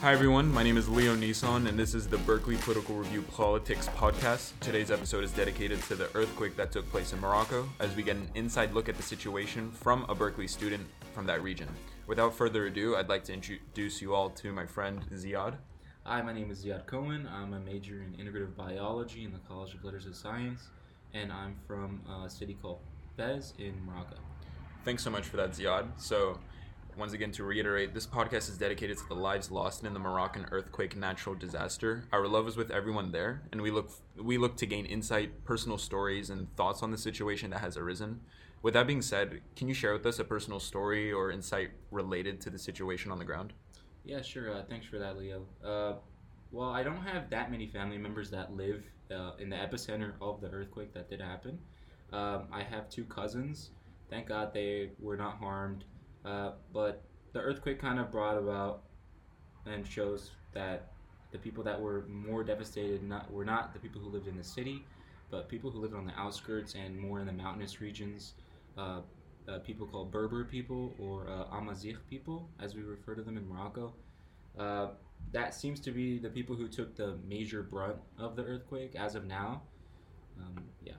Hi, everyone. My name is Leon Nissan, and this is the Berkeley Political Review Politics podcast. Today's episode is dedicated to the earthquake that took place in Morocco as we get an inside look at the situation from a Berkeley student from that region. Without further ado, I'd like to introduce you all to my friend Ziad. Hi, my name is Ziad Cohen. I'm a major in integrative biology in the College of Letters and Science, and I'm from a city called Fez in Morocco. Thanks so much for that, Ziad. So, once again, to reiterate, this podcast is dedicated to the lives lost in the Moroccan earthquake natural disaster. Our love is with everyone there, and we look we look to gain insight, personal stories, and thoughts on the situation that has arisen. With that being said, can you share with us a personal story or insight related to the situation on the ground? Yeah, sure. Uh, thanks for that, Leo. Uh, well, I don't have that many family members that live uh, in the epicenter of the earthquake that did happen. Um, I have two cousins. Thank God they were not harmed. Uh, but the earthquake kind of brought about and shows that the people that were more devastated not were not the people who lived in the city, but people who lived on the outskirts and more in the mountainous regions. Uh, uh, people called Berber people or uh, Amazigh people, as we refer to them in Morocco. Uh, that seems to be the people who took the major brunt of the earthquake as of now. Um, yeah.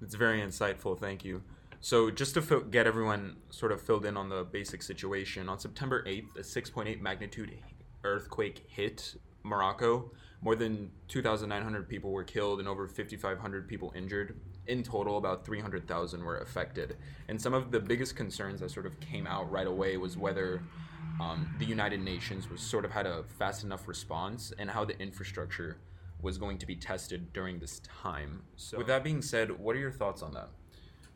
It's very insightful. Thank you. So, just to get everyone sort of filled in on the basic situation, on September 8th, a 6.8 magnitude earthquake hit Morocco. More than 2,900 people were killed and over 5,500 people injured. In total, about 300,000 were affected. And some of the biggest concerns that sort of came out right away was whether um, the United Nations was sort of had a fast enough response and how the infrastructure was going to be tested during this time. So, with that being said, what are your thoughts on that?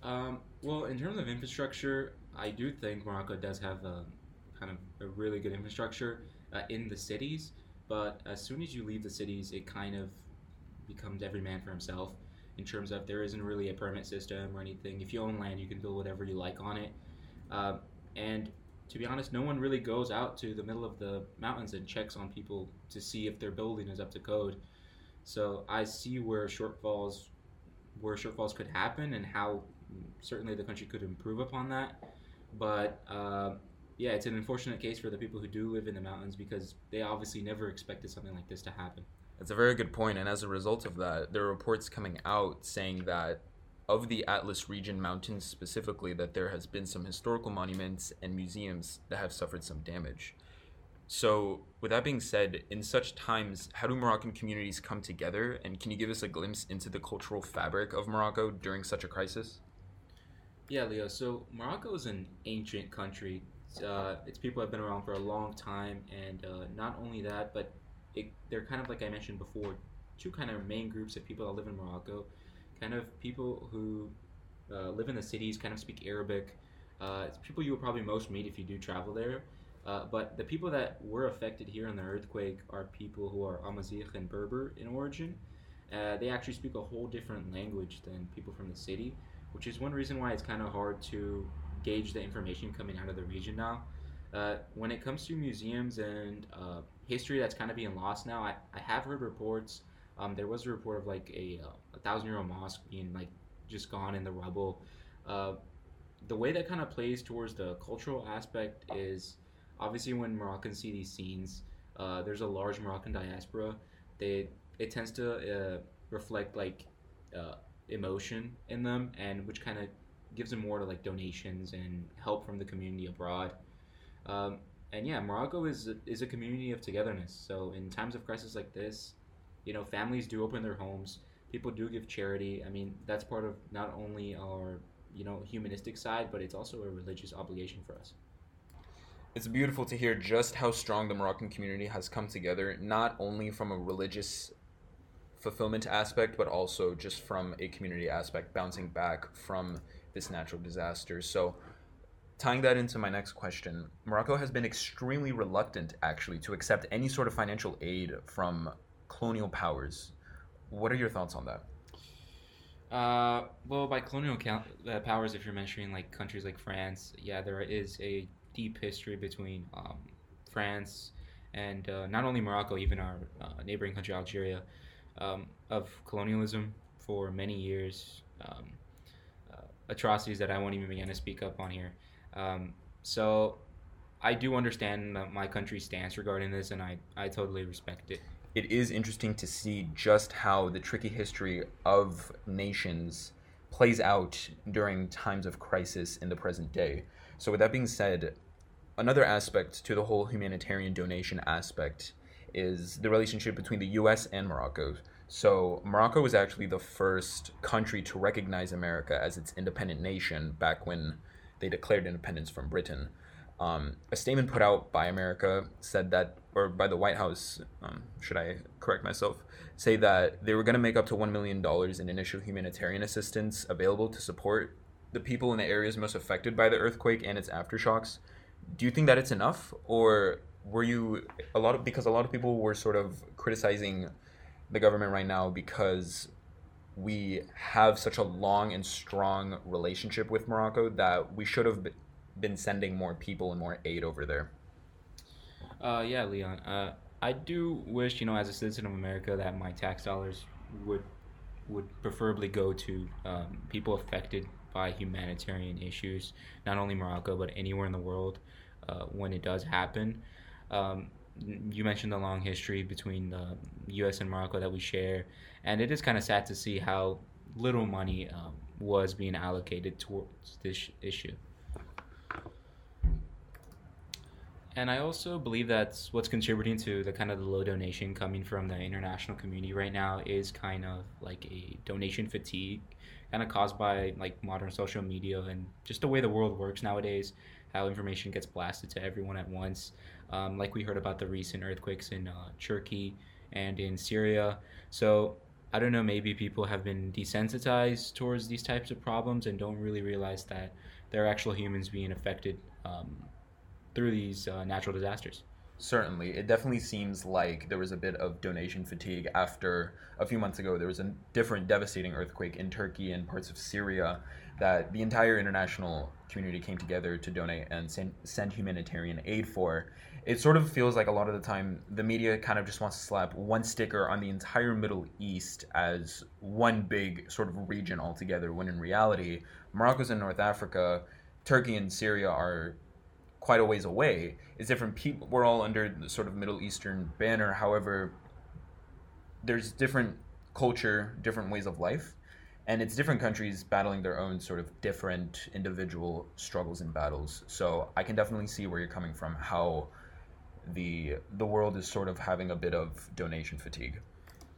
Um, well, in terms of infrastructure, I do think Morocco does have a kind of a really good infrastructure uh, in the cities. But as soon as you leave the cities, it kind of becomes every man for himself in terms of there isn't really a permit system or anything. If you own land, you can build whatever you like on it. Um, and to be honest, no one really goes out to the middle of the mountains and checks on people to see if their building is up to code. So I see where shortfalls, where shortfalls could happen, and how certainly the country could improve upon that. But uh, yeah, it's an unfortunate case for the people who do live in the mountains because they obviously never expected something like this to happen. That's a very good point, and as a result of that, there are reports coming out saying that of the Atlas region mountains specifically, that there has been some historical monuments and museums that have suffered some damage. So, with that being said, in such times, how do Moroccan communities come together? And can you give us a glimpse into the cultural fabric of Morocco during such a crisis? Yeah, Leo. So, Morocco is an ancient country uh, its people have been around for a long time, and uh, not only that, but it, they're kind of like I mentioned before, two kind of main groups of people that live in Morocco, kind of people who uh, live in the cities, kind of speak Arabic. Uh, it's people you will probably most meet if you do travel there. Uh, but the people that were affected here in the earthquake are people who are Amazigh and Berber in origin. Uh, they actually speak a whole different language than people from the city, which is one reason why it's kind of hard to gauge the information coming out of the region now. Uh, when it comes to museums and uh, history that's kind of being lost now, I, I have heard reports. Um, there was a report of like a, uh, a thousand year old mosque being like just gone in the rubble. Uh, the way that kind of plays towards the cultural aspect is obviously when Moroccans see these scenes, uh, there's a large Moroccan diaspora. They it tends to uh, reflect like emotion in them, and which kind of gives them more to like donations and help from the community abroad. Um, and yeah, Morocco is is a community of togetherness. So in times of crisis like this, you know, families do open their homes. People do give charity. I mean, that's part of not only our you know humanistic side, but it's also a religious obligation for us. It's beautiful to hear just how strong the Moroccan community has come together, not only from a religious fulfillment aspect, but also just from a community aspect, bouncing back from this natural disaster. So, tying that into my next question, Morocco has been extremely reluctant, actually, to accept any sort of financial aid from colonial powers. What are your thoughts on that? Uh, well, by colonial count, uh, powers, if you're mentioning like countries like France, yeah, there is a deep history between um, France and uh, not only Morocco, even our uh, neighboring country Algeria, um, of colonialism for many years. Um, atrocities that I won't even begin to speak up on here. Um, so, I do understand my country's stance regarding this, and I, I totally respect it. It is interesting to see just how the tricky history of nations plays out during times of crisis in the present day. So, with that being said, another aspect to the whole humanitarian donation aspect is the relationship between the US and Morocco. So, Morocco was actually the first country to recognize America as its independent nation back when they declared independence from Britain. Um, a statement put out by America said that, or by the White House, um, should I correct myself, say that they were going to make up to $1 million in initial humanitarian assistance available to support the people in the areas most affected by the earthquake and its aftershocks. Do you think that it's enough? Or were you, a lot of, because a lot of people were sort of criticizing the government right now because we have such a long and strong relationship with Morocco that we should have been sending more people and more aid over there. Uh, yeah, Leon. Uh, I do wish, you know, as a citizen of America, that my tax dollars would would preferably go to um, people affected by humanitarian issues, not only Morocco but anywhere in the world uh, when it does happen. Um, you mentioned the long history between the U.S. and Morocco that we share, and it is kind of sad to see how little money um, was being allocated towards this issue. And I also believe that's what's contributing to the kind of the low donation coming from the international community right now is kind of like a donation fatigue, kind of caused by like modern social media and just the way the world works nowadays, how information gets blasted to everyone at once. Um, like we heard about the recent earthquakes in uh, Turkey and in Syria. So I don't know, maybe people have been desensitized towards these types of problems and don't really realize that there are actual humans being affected um, through these uh, natural disasters. Certainly. It definitely seems like there was a bit of donation fatigue after a few months ago there was a different devastating earthquake in Turkey and parts of Syria that the entire international community came together to donate and send, send humanitarian aid for. It sort of feels like a lot of the time the media kind of just wants to slap one sticker on the entire Middle East as one big sort of region altogether, when in reality, Morocco's in North Africa, Turkey and Syria are quite a ways away. It's different people. We're all under the sort of Middle Eastern banner. However, there's different culture, different ways of life, and it's different countries battling their own sort of different individual struggles and battles. So I can definitely see where you're coming from. How the the world is sort of having a bit of donation fatigue.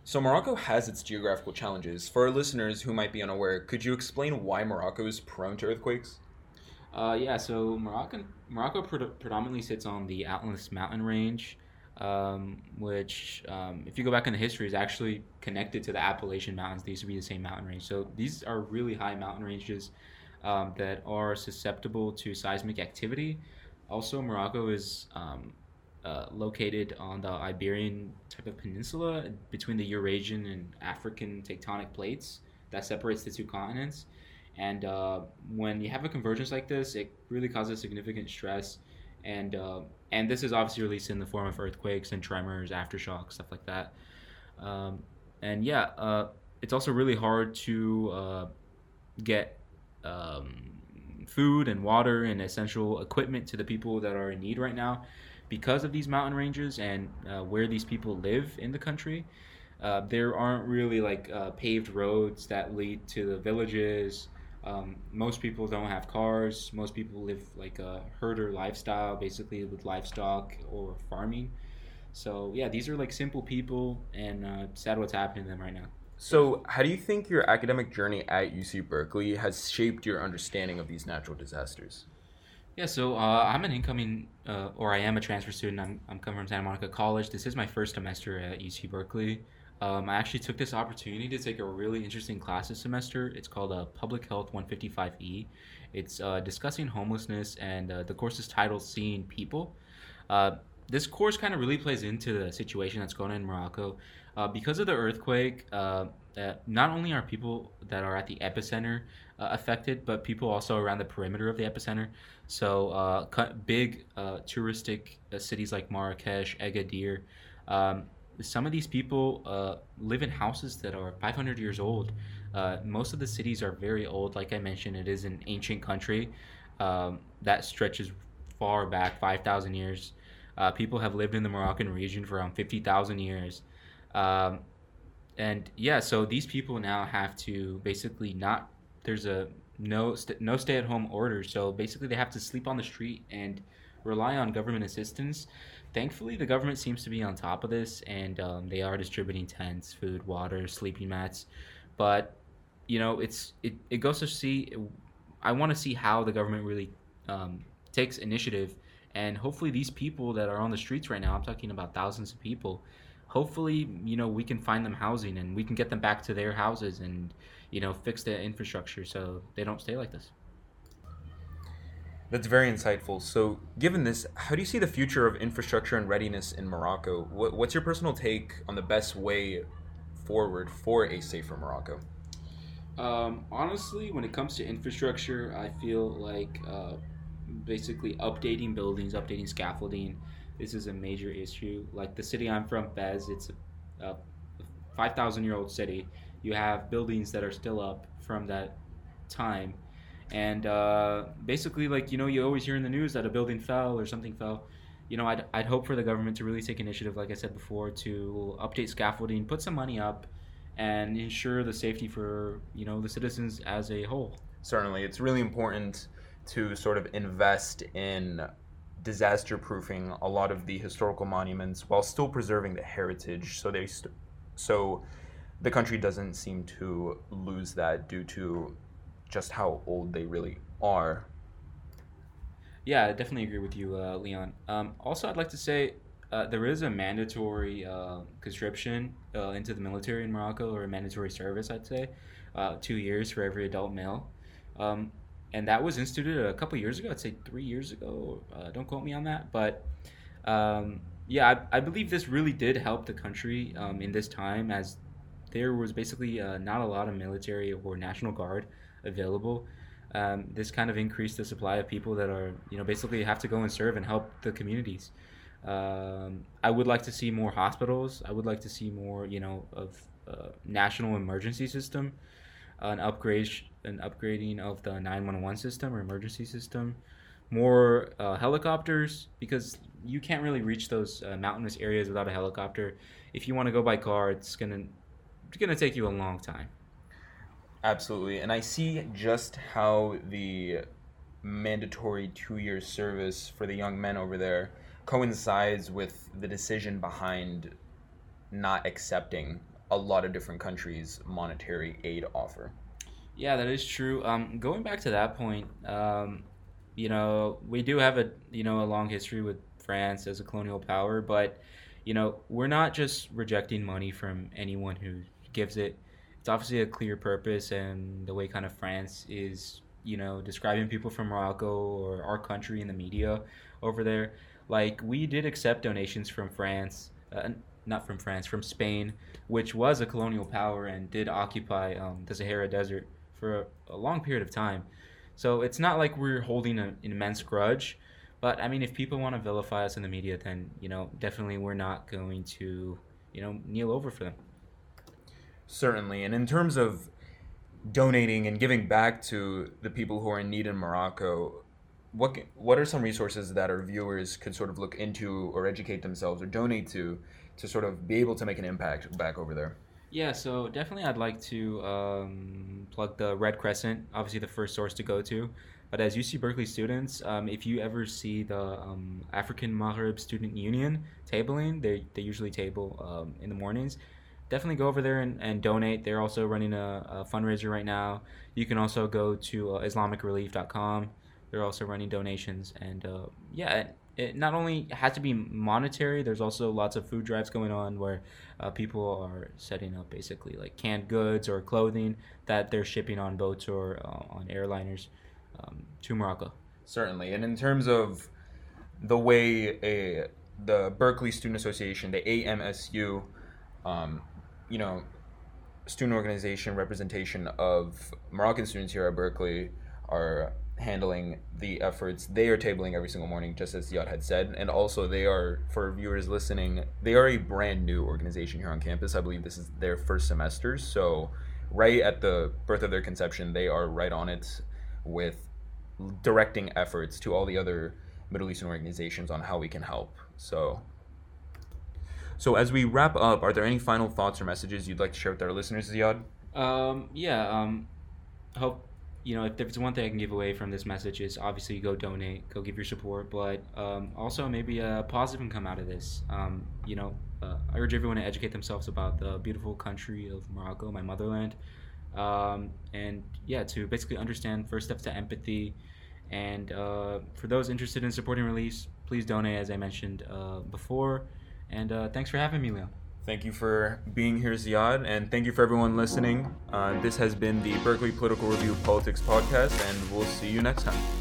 So Morocco has its geographical challenges. For our listeners who might be unaware, could you explain why Morocco is prone to earthquakes? Uh, yeah, so Morocco Morocco pre- predominantly sits on the Atlas mountain range, um, which, um, if you go back in the history, is actually connected to the Appalachian Mountains. They used to be the same mountain range. So these are really high mountain ranges um, that are susceptible to seismic activity. Also, Morocco is um, uh, located on the Iberian type of peninsula between the Eurasian and African tectonic plates that separates the two continents. And uh, when you have a convergence like this, it really causes significant stress. And uh, and this is obviously released in the form of earthquakes and tremors, aftershocks, stuff like that. Um, and yeah, uh, it's also really hard to uh, get um, food and water and essential equipment to the people that are in need right now because of these mountain ranges and uh, where these people live in the country. Uh, there aren't really like paved roads that lead to the villages um, most people don't have cars. Most people live like a herder lifestyle, basically with livestock or farming. So yeah, these are like simple people, and uh, sad what's happening to them right now. So, how do you think your academic journey at UC Berkeley has shaped your understanding of these natural disasters? Yeah, so uh, I'm an incoming, uh, or I am a transfer student. I'm, I'm coming from Santa Monica College. This is my first semester at UC Berkeley. Um, I actually took this opportunity to take a really interesting class this semester. It's called uh, Public Health 155E. It's uh, discussing homelessness, and uh, the course is titled Seeing People. Uh, this course kind of really plays into the situation that's going on in Morocco. Uh, because of the earthquake, uh, not only are people that are at the epicenter affected, but people also around the perimeter of the epicenter. So, big touristic cities like Marrakesh, Agadir, um, some of these people uh, live in houses that are 500 years old. Uh, most of the cities are very old. Like I mentioned, it is an ancient country um, that stretches far back, 5,000 years. Uh, people have lived in the Moroccan region for around 50,000 years. Um, and yeah, so these people now have to basically not, there's a no, st- no stay at home order. So basically, they have to sleep on the street and rely on government assistance. Thankfully, the government seems to be on top of this and um, they are distributing tents, food, water, sleeping mats. But, you know, it's it, it goes to see, I want to see how the government really um, takes initiative and hopefully these people that are on the streets right now i'm talking about thousands of people hopefully you know we can find them housing and we can get them back to their houses and you know fix the infrastructure so they don't stay like this that's very insightful. So, given this, how do you see the future of infrastructure and readiness in Morocco? What, what's your personal take on the best way forward for a safer Morocco? Um, honestly, when it comes to infrastructure, I feel like uh, basically updating buildings, updating scaffolding. This is a major issue. Like the city I'm from, Fez, it's a, a 5,000 year old city. You have buildings that are still up from that time. And uh, basically, like, you know, you always hear in the news that a building fell or something fell. You know, I'd, I'd hope for the government to really take initiative, like I said before, to update scaffolding, put some money up, and ensure the safety for, you know, the citizens as a whole. Certainly. It's really important to sort of invest in disaster proofing a lot of the historical monuments while still preserving the heritage so they st- so the country doesn't seem to lose that due to just how old they really are yeah i definitely agree with you uh, leon um, also i'd like to say uh, there is a mandatory uh, conscription into the military in morocco or a mandatory service i'd say uh, two years for every adult male um, and that was instituted a couple years ago. I'd say three years ago. Uh, don't quote me on that, but um, yeah, I, I, believe this really did help the country um, in this time, as there was basically uh, not a lot of military or national guard available. Um, this kind of increased the supply of people that are, you know, basically have to go and serve and help the communities. Um, I would like to see more hospitals. I would like to see more, you know, of uh, national emergency system, an upgrade an upgrading of the 911 system or emergency system, more uh, helicopters because you can't really reach those uh, mountainous areas without a helicopter. If you want to go by car, it's gonna it's gonna take you a long time. Absolutely, and I see just how the mandatory two-year service for the young men over there coincides with the decision behind not accepting a lot of different countries' monetary aid offer. Yeah, that is true. Um, going back to that point, um, you know, we do have a you know a long history with France as a colonial power, but you know, we're not just rejecting money from anyone who gives it. It's obviously a clear purpose, and the way kind of France is, you know, describing people from Morocco or our country in the media over there. Like we did accept donations from France, uh, not from France, from Spain, which was a colonial power and did occupy um, the Sahara Desert for a, a long period of time. So it's not like we're holding an immense grudge. But I mean, if people want to vilify us in the media, then you know, definitely we're not going to, you know, kneel over for them. Certainly, and in terms of donating and giving back to the people who are in need in Morocco, what what are some resources that our viewers could sort of look into or educate themselves or donate to to sort of be able to make an impact back over there? Yeah, so definitely I'd like to um, plug the Red Crescent, obviously the first source to go to. But as UC Berkeley students, um, if you ever see the um, African Maghreb Student Union tabling, they, they usually table um, in the mornings. Definitely go over there and, and donate. They're also running a, a fundraiser right now. You can also go to uh, IslamicRelief.com. They're also running donations. And uh, yeah, it not only has to be monetary, there's also lots of food drives going on where uh, people are setting up basically like canned goods or clothing that they're shipping on boats or uh, on airliners um, to Morocco. Certainly. And in terms of the way a, the Berkeley Student Association, the AMSU, um, you know, student organization representation of Moroccan students here at Berkeley are handling the efforts. They are tabling every single morning, just as Ziad had said. And also, they are, for viewers listening, they are a brand new organization here on campus. I believe this is their first semester. So, right at the birth of their conception, they are right on it with directing efforts to all the other Middle Eastern organizations on how we can help. So, so as we wrap up, are there any final thoughts or messages you'd like to share with our listeners, Ziad? Um, yeah. Um, hope you know if there's one thing I can give away from this message is obviously go donate, go give your support, but um, also maybe a positive can come out of this. Um, you know, uh, I urge everyone to educate themselves about the beautiful country of Morocco, my motherland, um, and yeah, to basically understand first steps to empathy. And uh, for those interested in supporting release, please donate, as I mentioned uh, before. And uh, thanks for having me, Leo. Thank you for being here, Ziad, and thank you for everyone listening. Uh, this has been the Berkeley Political Review Politics Podcast, and we'll see you next time.